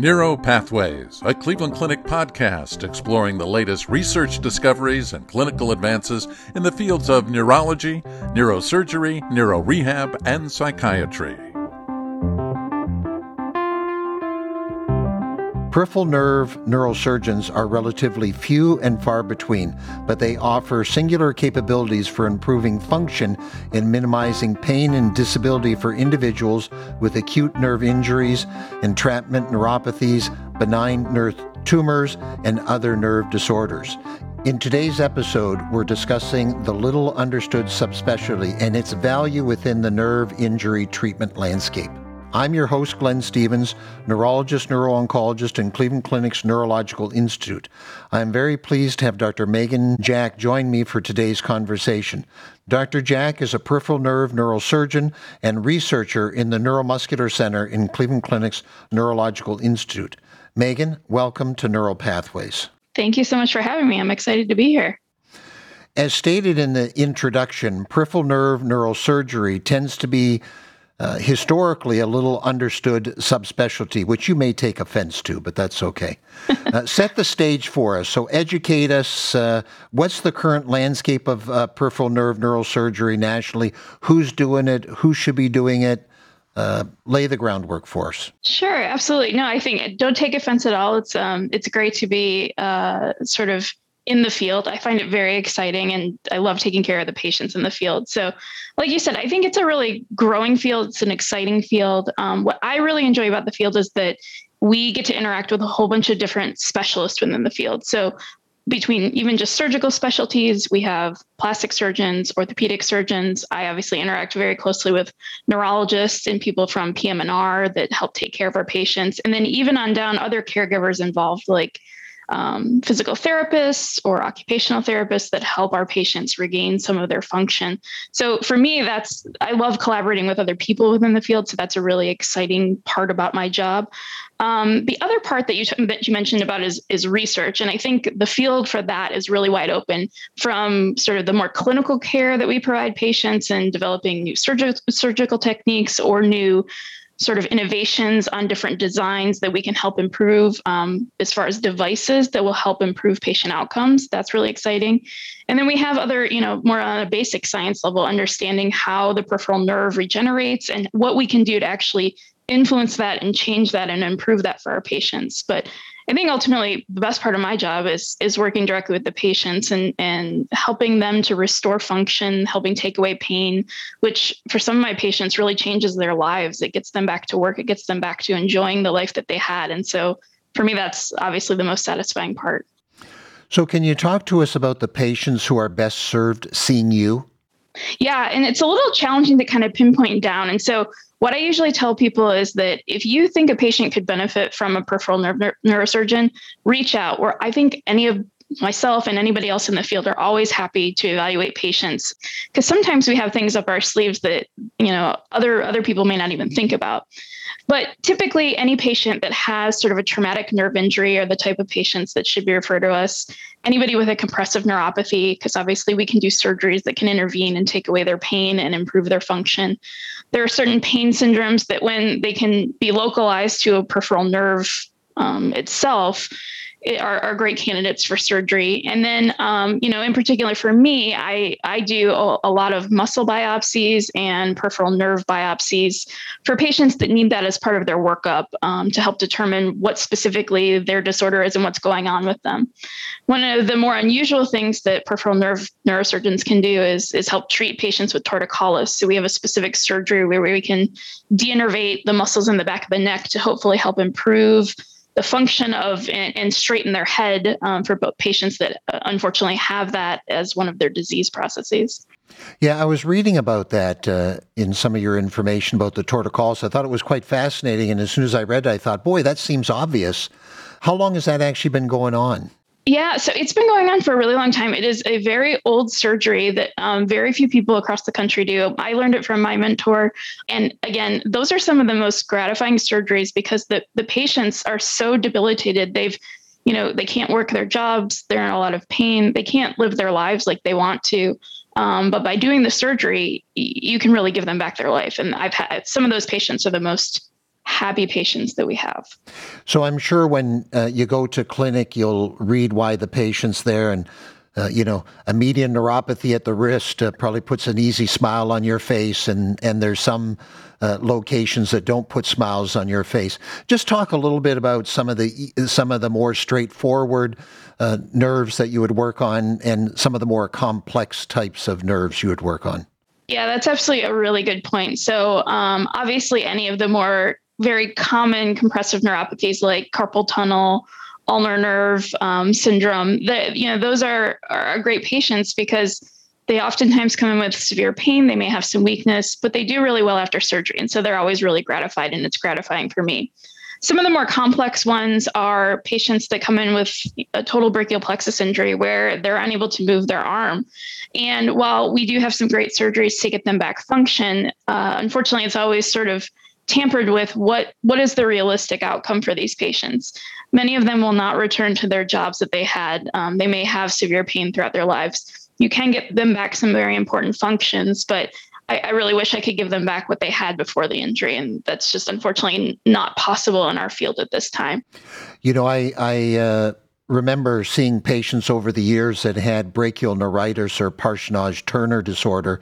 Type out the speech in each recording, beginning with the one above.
Neuro Pathways, a Cleveland Clinic podcast exploring the latest research discoveries and clinical advances in the fields of neurology, neurosurgery, neurorehab, and psychiatry. Peripheral nerve neurosurgeons are relatively few and far between, but they offer singular capabilities for improving function and minimizing pain and disability for individuals with acute nerve injuries, entrapment neuropathies, benign nerve tumors, and other nerve disorders. In today's episode, we're discussing the little understood subspecialty and its value within the nerve injury treatment landscape. I'm your host, Glenn Stevens, neurologist, neuro-oncologist in Cleveland Clinic's Neurological Institute. I'm very pleased to have Dr. Megan Jack join me for today's conversation. Dr. Jack is a peripheral nerve neurosurgeon and researcher in the Neuromuscular Center in Cleveland Clinic's Neurological Institute. Megan, welcome to Neural Pathways. Thank you so much for having me. I'm excited to be here. As stated in the introduction, peripheral nerve neurosurgery tends to be uh, historically a little understood subspecialty, which you may take offense to, but that's okay. uh, set the stage for us. So, educate us. Uh, what's the current landscape of uh, peripheral nerve neurosurgery nationally? Who's doing it? Who should be doing it? Uh, lay the groundwork for us. Sure, absolutely. No, I think don't take offense at all. It's um, it's great to be uh, sort of in the field. I find it very exciting and I love taking care of the patients in the field. So, like you said, I think it's a really growing field. It's an exciting field. Um, what I really enjoy about the field is that we get to interact with a whole bunch of different specialists within the field. So, between even just surgical specialties, we have plastic surgeons, orthopedic surgeons. I obviously interact very closely with neurologists and people from PM&R that help take care of our patients. And then even on down, other caregivers involved, like um, physical therapists or occupational therapists that help our patients regain some of their function. So for me, that's I love collaborating with other people within the field. So that's a really exciting part about my job. Um, the other part that you t- that you mentioned about is is research, and I think the field for that is really wide open. From sort of the more clinical care that we provide patients and developing new surgical surgical techniques or new sort of innovations on different designs that we can help improve um, as far as devices that will help improve patient outcomes. That's really exciting. And then we have other, you know, more on a basic science level, understanding how the peripheral nerve regenerates and what we can do to actually influence that and change that and improve that for our patients. But I think ultimately the best part of my job is is working directly with the patients and and helping them to restore function, helping take away pain, which for some of my patients really changes their lives. It gets them back to work, it gets them back to enjoying the life that they had. And so for me that's obviously the most satisfying part. So can you talk to us about the patients who are best served seeing you? Yeah, and it's a little challenging to kind of pinpoint down. And so what I usually tell people is that if you think a patient could benefit from a peripheral nerve neurosurgeon, reach out. Where I think any of myself and anybody else in the field are always happy to evaluate patients. Because sometimes we have things up our sleeves that you know other other people may not even think about. But typically any patient that has sort of a traumatic nerve injury are the type of patients that should be referred to us. Anybody with a compressive neuropathy because obviously we can do surgeries that can intervene and take away their pain and improve their function. There are certain pain syndromes that when they can be localized to a peripheral nerve um, itself are, are great candidates for surgery. And then, um, you know, in particular for me, I, I do a, a, lot of muscle biopsies and peripheral nerve biopsies for patients that need that as part of their workup um, to help determine what specifically their disorder is and what's going on with them. One of the more unusual things that peripheral nerve neurosurgeons can do is, is help treat patients with torticollis. So we have a specific surgery where we can deinnervate the muscles in the back of the neck to hopefully help improve the function of and, and straighten their head um, for both patients that uh, unfortunately have that as one of their disease processes. Yeah, I was reading about that uh, in some of your information about the torticollis. I thought it was quite fascinating, and as soon as I read it, I thought, boy, that seems obvious. How long has that actually been going on? Yeah, so it's been going on for a really long time. It is a very old surgery that um, very few people across the country do. I learned it from my mentor. And again, those are some of the most gratifying surgeries because the, the patients are so debilitated. They've, you know, they can't work their jobs, they're in a lot of pain, they can't live their lives like they want to. Um, but by doing the surgery, you can really give them back their life. And I've had some of those patients are the most happy patients that we have. So I'm sure when uh, you go to clinic, you'll read why the patient's there and uh, you know, a median neuropathy at the wrist uh, probably puts an easy smile on your face, and and there's some uh, locations that don't put smiles on your face. Just talk a little bit about some of the some of the more straightforward uh, nerves that you would work on, and some of the more complex types of nerves you would work on. Yeah, that's absolutely a really good point. So um, obviously, any of the more very common compressive neuropathies like carpal tunnel ulnar nerve um, syndrome. That you know, those are are great patients because they oftentimes come in with severe pain. They may have some weakness, but they do really well after surgery, and so they're always really gratified, and it's gratifying for me. Some of the more complex ones are patients that come in with a total brachial plexus injury where they're unable to move their arm. And while we do have some great surgeries to get them back function, uh, unfortunately, it's always sort of tampered with what what is the realistic outcome for these patients? Many of them will not return to their jobs that they had. Um, they may have severe pain throughout their lives. You can get them back some very important functions but I, I really wish i could give them back what they had before the injury and that's just unfortunately not possible in our field at this time. You know i i uh remember seeing patients over the years that had brachial neuritis or Parsonage-Turner disorder,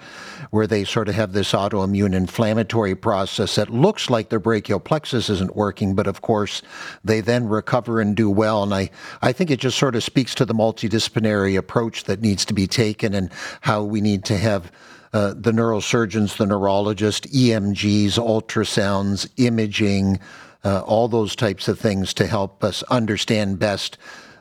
where they sort of have this autoimmune inflammatory process that looks like their brachial plexus isn't working, but of course they then recover and do well. And I, I think it just sort of speaks to the multidisciplinary approach that needs to be taken and how we need to have uh, the neurosurgeons, the neurologist, EMGs, ultrasounds, imaging, uh, all those types of things to help us understand best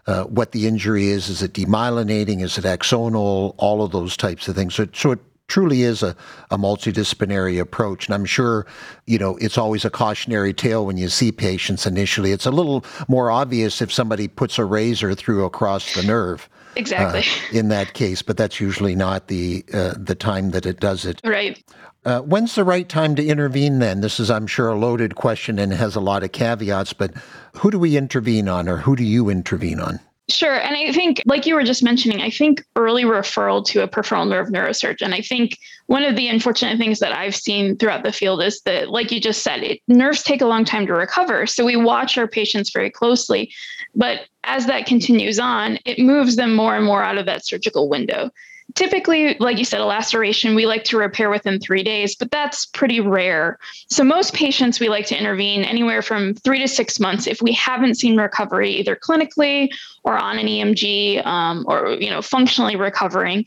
uh, what the injury is. Is it demyelinating? Is it axonal? All of those types of things. So, so it truly is a, a multidisciplinary approach. And I'm sure, you know, it's always a cautionary tale when you see patients initially. It's a little more obvious if somebody puts a razor through across the nerve. Exactly. Uh, in that case, but that's usually not the uh, the time that it does it. Right. Uh, when's the right time to intervene then? This is, I'm sure, a loaded question and has a lot of caveats, but who do we intervene on or who do you intervene on? Sure. And I think, like you were just mentioning, I think early referral to a peripheral nerve neurosurgeon. I think one of the unfortunate things that I've seen throughout the field is that, like you just said, it, nerves take a long time to recover. So we watch our patients very closely. But as that continues on, it moves them more and more out of that surgical window typically, like you said, a laceration, we like to repair within three days, but that's pretty rare. So, most patients, we like to intervene anywhere from three to six months if we haven't seen recovery, either clinically or on an EMG um, or, you know, functionally recovering.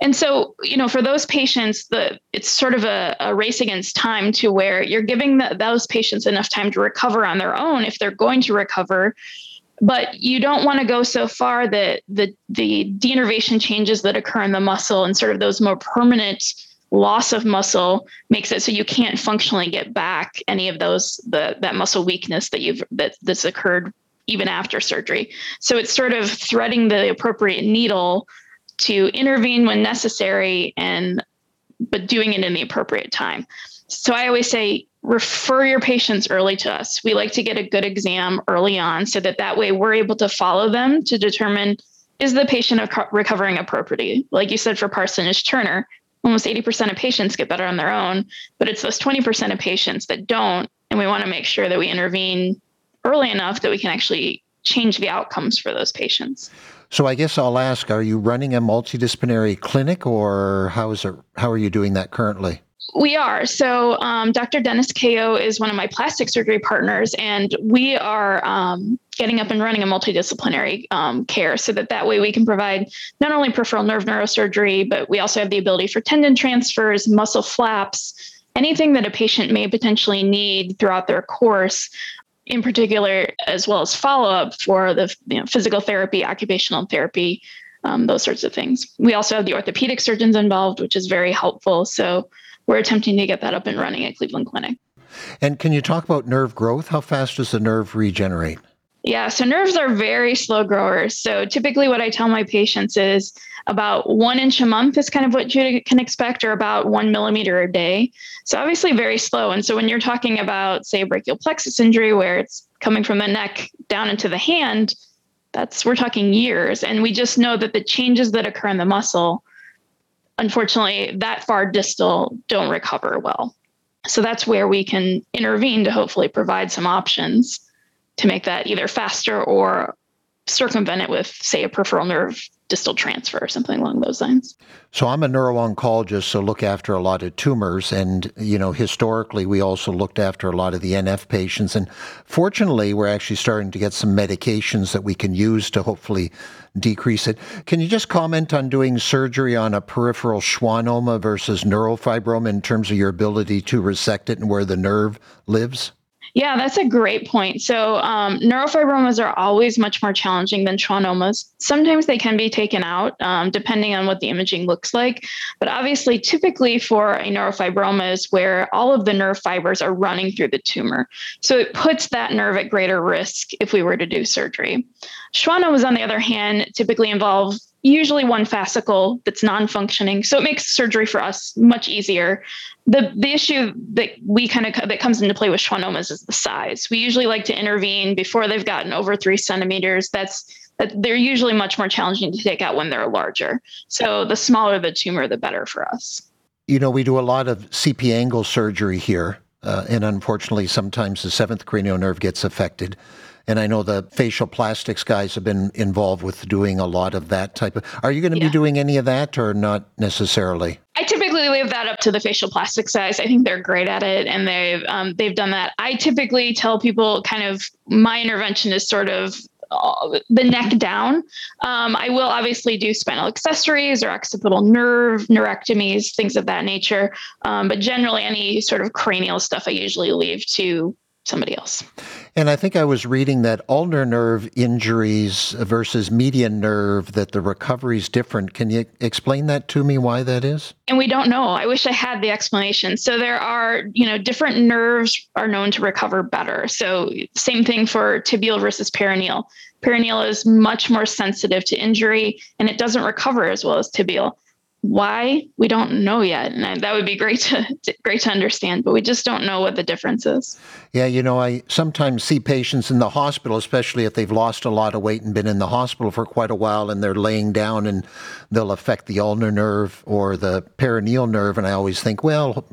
And so, you know, for those patients, the it's sort of a, a race against time to where you're giving the, those patients enough time to recover on their own if they're going to recover but you don't want to go so far that the the denervation changes that occur in the muscle and sort of those more permanent loss of muscle makes it so you can't functionally get back any of those the that muscle weakness that you've that that's occurred even after surgery. So it's sort of threading the appropriate needle to intervene when necessary and but doing it in the appropriate time. So i always say refer your patients early to us. We like to get a good exam early on so that that way we're able to follow them to determine is the patient recovering appropriately. Like you said for Parsonage-Turner, almost 80% of patients get better on their own, but it's those 20% of patients that don't. And we want to make sure that we intervene early enough that we can actually change the outcomes for those patients. So I guess I'll ask, are you running a multidisciplinary clinic or how is it how are you doing that currently? We are. So, um, Dr. Dennis Ko is one of my plastic surgery partners, and we are um, getting up and running a multidisciplinary um, care so that that way we can provide not only peripheral nerve neurosurgery, but we also have the ability for tendon transfers, muscle flaps, anything that a patient may potentially need throughout their course. In particular, as well as follow up for the you know, physical therapy, occupational therapy, um, those sorts of things. We also have the orthopedic surgeons involved, which is very helpful. So we're attempting to get that up and running at Cleveland Clinic. And can you talk about nerve growth? How fast does the nerve regenerate? Yeah, so nerves are very slow growers. So typically, what I tell my patients is about one inch a month is kind of what you can expect, or about one millimeter a day. So obviously, very slow. And so when you're talking about, say, brachial plexus injury, where it's coming from the neck down into the hand, that's we're talking years. And we just know that the changes that occur in the muscle unfortunately, that far distal don't recover well. So that's where we can intervene to hopefully provide some options to make that either faster or circumvent it with, say, a peripheral nerve distal transfer or something along those lines. So I'm a neuro-oncologist, so look after a lot of tumors, and you know historically we also looked after a lot of the NF patients, and fortunately we're actually starting to get some medications that we can use to hopefully decrease it. Can you just comment on doing surgery on a peripheral schwannoma versus neurofibroma in terms of your ability to resect it and where the nerve lives? Yeah, that's a great point. So, um, neurofibromas are always much more challenging than schwannomas. Sometimes they can be taken out um, depending on what the imaging looks like. But obviously, typically for a neurofibroma is where all of the nerve fibers are running through the tumor. So, it puts that nerve at greater risk if we were to do surgery. Schwannomas, on the other hand, typically involve usually one fascicle that's non-functioning. So it makes surgery for us much easier. The the issue that we kind of that comes into play with schwannomas is the size. We usually like to intervene before they've gotten over three centimeters. That's that they're usually much more challenging to take out when they're larger. So the smaller the tumor the better for us. You know we do a lot of cp angle surgery here uh, and unfortunately sometimes the seventh cranial nerve gets affected and I know the facial plastics guys have been involved with doing a lot of that type of. Are you going to yeah. be doing any of that or not necessarily? I typically leave that up to the facial plastics guys. I think they're great at it, and they've um, they've done that. I typically tell people kind of my intervention is sort of uh, the neck down. Um, I will obviously do spinal accessories or occipital nerve neurectomies, things of that nature. Um, but generally, any sort of cranial stuff I usually leave to somebody else. And I think I was reading that ulnar nerve injuries versus median nerve, that the recovery is different. Can you explain that to me why that is? And we don't know. I wish I had the explanation. So there are, you know, different nerves are known to recover better. So same thing for tibial versus peroneal. Peroneal is much more sensitive to injury and it doesn't recover as well as tibial why we don't know yet. And that would be great to, great to understand but we just don't know what the difference is. Yeah you know i sometimes see patients in the hospital especially if they've lost a lot of weight and been in the hospital for quite a while and they're laying down and they'll affect the ulnar nerve or the peroneal nerve. And i always think well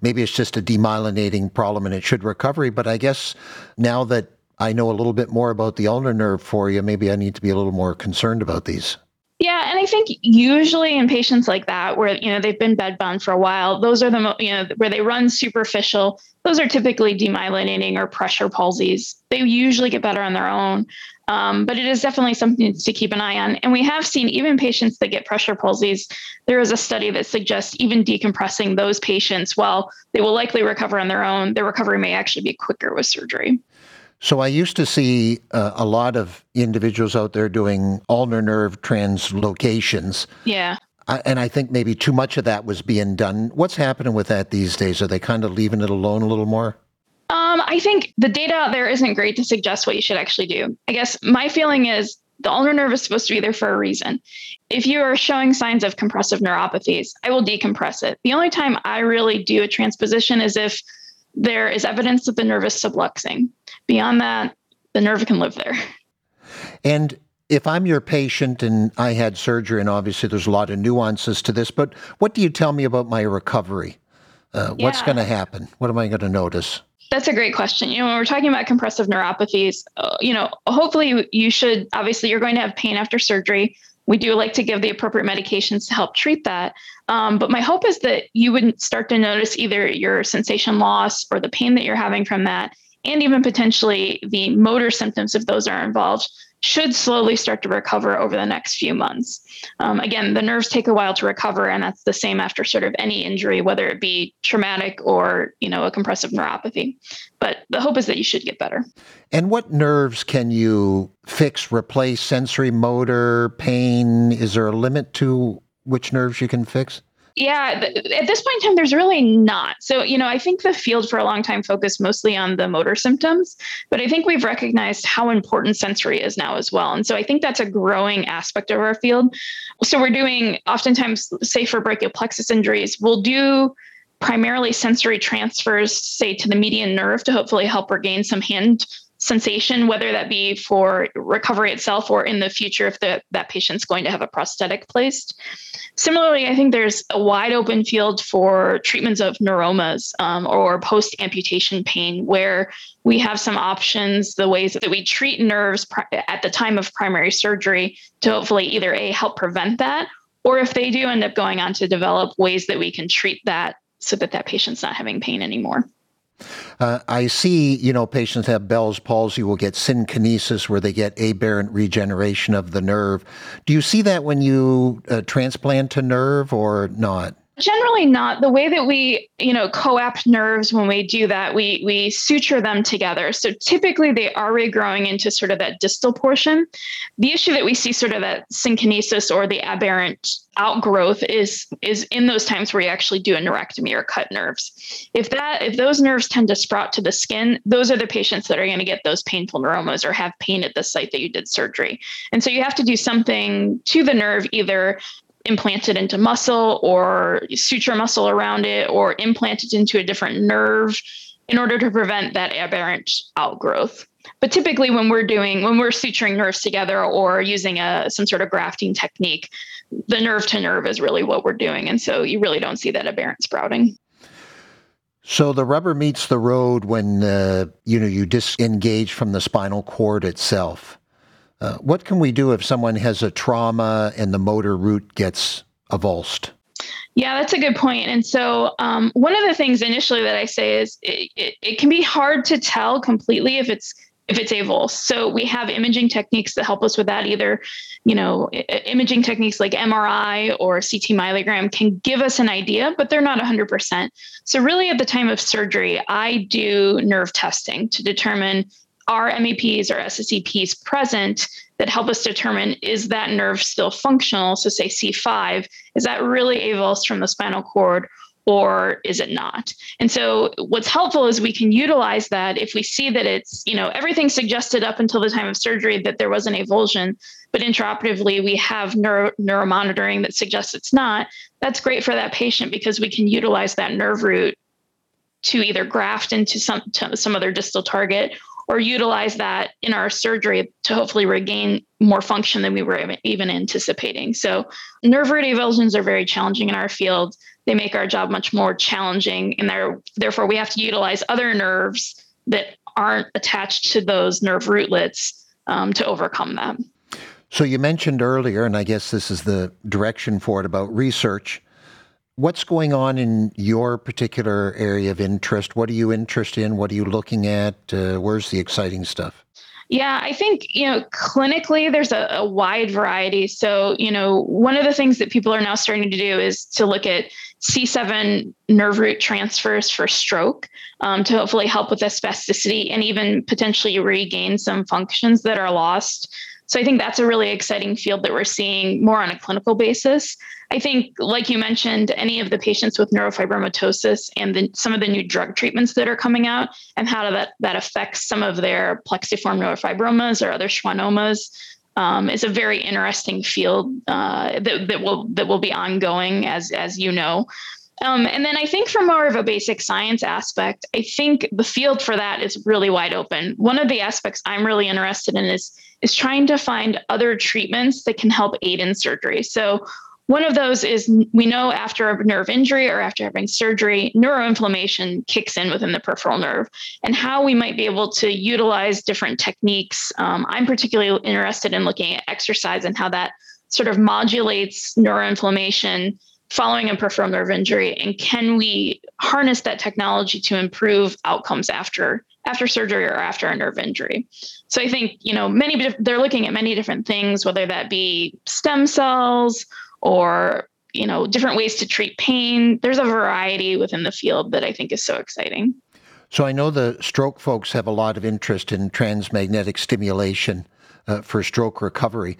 maybe it's just a demyelinating problem and it should recover. But i guess now that i know a little bit more about the ulnar nerve for you maybe i need to be a little more concerned about these think usually in patients like that, where you know they've been bedbound for a while, those are the you know where they run superficial. Those are typically demyelinating or pressure palsies. They usually get better on their own, um, but it is definitely something to keep an eye on. And we have seen even patients that get pressure palsies. There is a study that suggests even decompressing those patients, while they will likely recover on their own, their recovery may actually be quicker with surgery. So I used to see uh, a lot of individuals out there doing ulnar nerve translocations. Yeah. I, and I think maybe too much of that was being done. What's happening with that these days? Are they kind of leaving it alone a little more? Um, I think the data out there isn't great to suggest what you should actually do. I guess my feeling is the ulnar nerve is supposed to be there for a reason. If you are showing signs of compressive neuropathies, I will decompress it. The only time I really do a transposition is if there is evidence that the nerve is subluxing. Beyond that, the nerve can live there. And if I'm your patient and I had surgery, and obviously there's a lot of nuances to this, but what do you tell me about my recovery? Uh, yeah. What's going to happen? What am I going to notice? That's a great question. You know, when we're talking about compressive neuropathies, uh, you know, hopefully you should, obviously, you're going to have pain after surgery. We do like to give the appropriate medications to help treat that. Um, but my hope is that you wouldn't start to notice either your sensation loss or the pain that you're having from that and even potentially the motor symptoms, if those are involved, should slowly start to recover over the next few months. Um, again, the nerves take a while to recover, and that's the same after sort of any injury, whether it be traumatic or you know a compressive neuropathy. But the hope is that you should get better. And what nerves can you fix, replace, sensory, motor, pain? Is there a limit to which nerves you can fix? Yeah, at this point in time, there's really not. So, you know, I think the field for a long time focused mostly on the motor symptoms, but I think we've recognized how important sensory is now as well. And so I think that's a growing aspect of our field. So we're doing oftentimes, say for brachial plexus injuries, we'll do primarily sensory transfers, say to the median nerve to hopefully help regain some hand sensation, whether that be for recovery itself or in the future if the, that patient's going to have a prosthetic placed. Similarly, I think there's a wide open field for treatments of neuromas um, or post amputation pain, where we have some options, the ways that we treat nerves at the time of primary surgery to hopefully either A, help prevent that, or if they do end up going on to develop ways that we can treat that so that that patient's not having pain anymore. Uh, I see, you know, patients have Bell's palsy will get synkinesis where they get aberrant regeneration of the nerve. Do you see that when you uh, transplant a nerve or not? Generally not. The way that we, you know, coapt nerves when we do that, we we suture them together. So typically they are regrowing into sort of that distal portion. The issue that we see sort of that synkinesis or the aberrant outgrowth is is in those times where you actually do a neurectomy or cut nerves. If that if those nerves tend to sprout to the skin, those are the patients that are going to get those painful neuromas or have pain at the site that you did surgery. And so you have to do something to the nerve either implant it into muscle or suture muscle around it or implant it into a different nerve in order to prevent that aberrant outgrowth. But typically, when we're doing when we're suturing nerves together or using a some sort of grafting technique, the nerve to nerve is really what we're doing, and so you really don't see that aberrant sprouting. So the rubber meets the road when uh, you know you disengage from the spinal cord itself. Uh, what can we do if someone has a trauma and the motor root gets avulsed? Yeah, that's a good point. And so, um, one of the things initially that I say is it, it, it, can be hard to tell completely if it's if it's avulsed. So we have imaging techniques that help us with that. Either, you know, imaging techniques like MRI or CT myelogram can give us an idea, but they're not 100%. So really, at the time of surgery, I do nerve testing to determine are MEPs or SSEPs present that help us determine is that nerve still functional? So, say C5, is that really avulsed from the spinal cord or is it not? And so, what's helpful is we can utilize that if we see that it's, you know, everything suggested up until the time of surgery that there was an avulsion, but intraoperatively we have neuro, neuromonitoring that suggests it's not. That's great for that patient because we can utilize that nerve root to either graft into some some other distal target or utilize that in our surgery to hopefully regain more function than we were even anticipating. So, nerve root avulsions are very challenging in our field. They make our job much more challenging, and therefore, we have to utilize other nerves that aren't attached to those nerve rootlets um, to overcome them. So, you mentioned earlier, and I guess this is the direction for it about research What's going on in your particular area of interest? What are you interested in? What are you looking at? Uh, where's the exciting stuff? Yeah, I think, you know, clinically, there's a, a, wide variety. So, you know, one of the things that people are now starting to do is to look at C7 nerve root transfers for stroke um, to hopefully help with the spasticity and even potentially regain some functions that are lost so I think that's a really exciting field that we're seeing more on a clinical basis. I think, like you mentioned, any of the patients with neurofibromatosis and the, some of the new drug treatments that are coming out and how that, that affects some of their plexiform neurofibromas or other schwannomas um, is a very interesting field uh, that, that will that will be ongoing, as as you know. Um, and then I think from more of a basic science aspect, I think the field for that is really wide open. One of the aspects I'm really interested in is is trying to find other treatments that can help aid in surgery. So one of those is we know after a nerve injury or after having surgery, neuroinflammation kicks in within the peripheral nerve, and how we might be able to utilize different techniques. Um, I'm particularly interested in looking at exercise and how that sort of modulates neuroinflammation following a peripheral nerve injury and can we harness that technology to improve outcomes after after surgery or after a nerve injury so i think you know many they're looking at many different things whether that be stem cells or you know different ways to treat pain there's a variety within the field that i think is so exciting so i know the stroke folks have a lot of interest in transmagnetic stimulation uh, for stroke recovery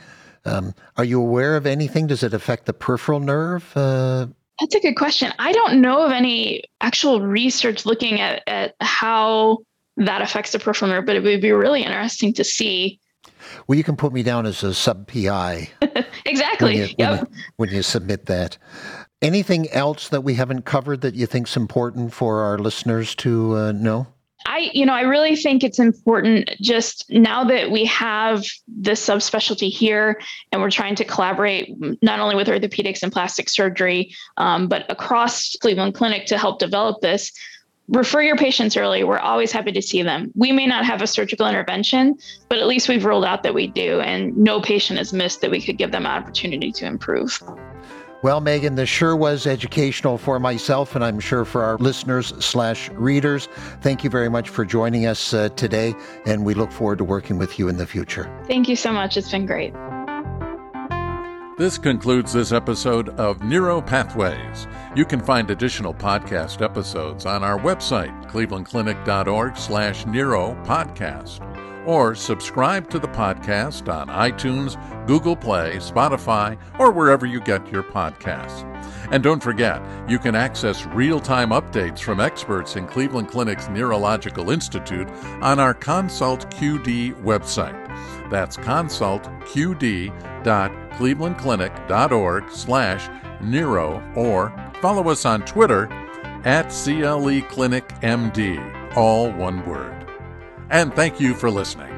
um, are you aware of anything? Does it affect the peripheral nerve? Uh, That's a good question. I don't know of any actual research looking at, at how that affects the peripheral nerve, but it would be really interesting to see. Well, you can put me down as a sub PI. exactly. When you, yep. when, you, when you submit that. Anything else that we haven't covered that you think's important for our listeners to uh, know? I I, you know, I really think it's important just now that we have this subspecialty here and we're trying to collaborate not only with orthopedics and plastic surgery, um, but across Cleveland Clinic to help develop this. Refer your patients early. We're always happy to see them. We may not have a surgical intervention, but at least we've ruled out that we do, and no patient is missed that we could give them an opportunity to improve. Well, Megan, this sure was educational for myself, and I'm sure for our listeners slash readers. Thank you very much for joining us uh, today, and we look forward to working with you in the future. Thank you so much. It's been great. This concludes this episode of Neuro Pathways. You can find additional podcast episodes on our website, clevelandclinic.org slash neuro podcast or subscribe to the podcast on iTunes, Google Play, Spotify, or wherever you get your podcasts. And don't forget, you can access real time updates from experts in Cleveland Clinic's Neurological Institute on our Consult QD website. That's consultqd.clevelandclinic.org slash neuro or follow us on Twitter at CLE Clinic MD, all one word and thank you for listening.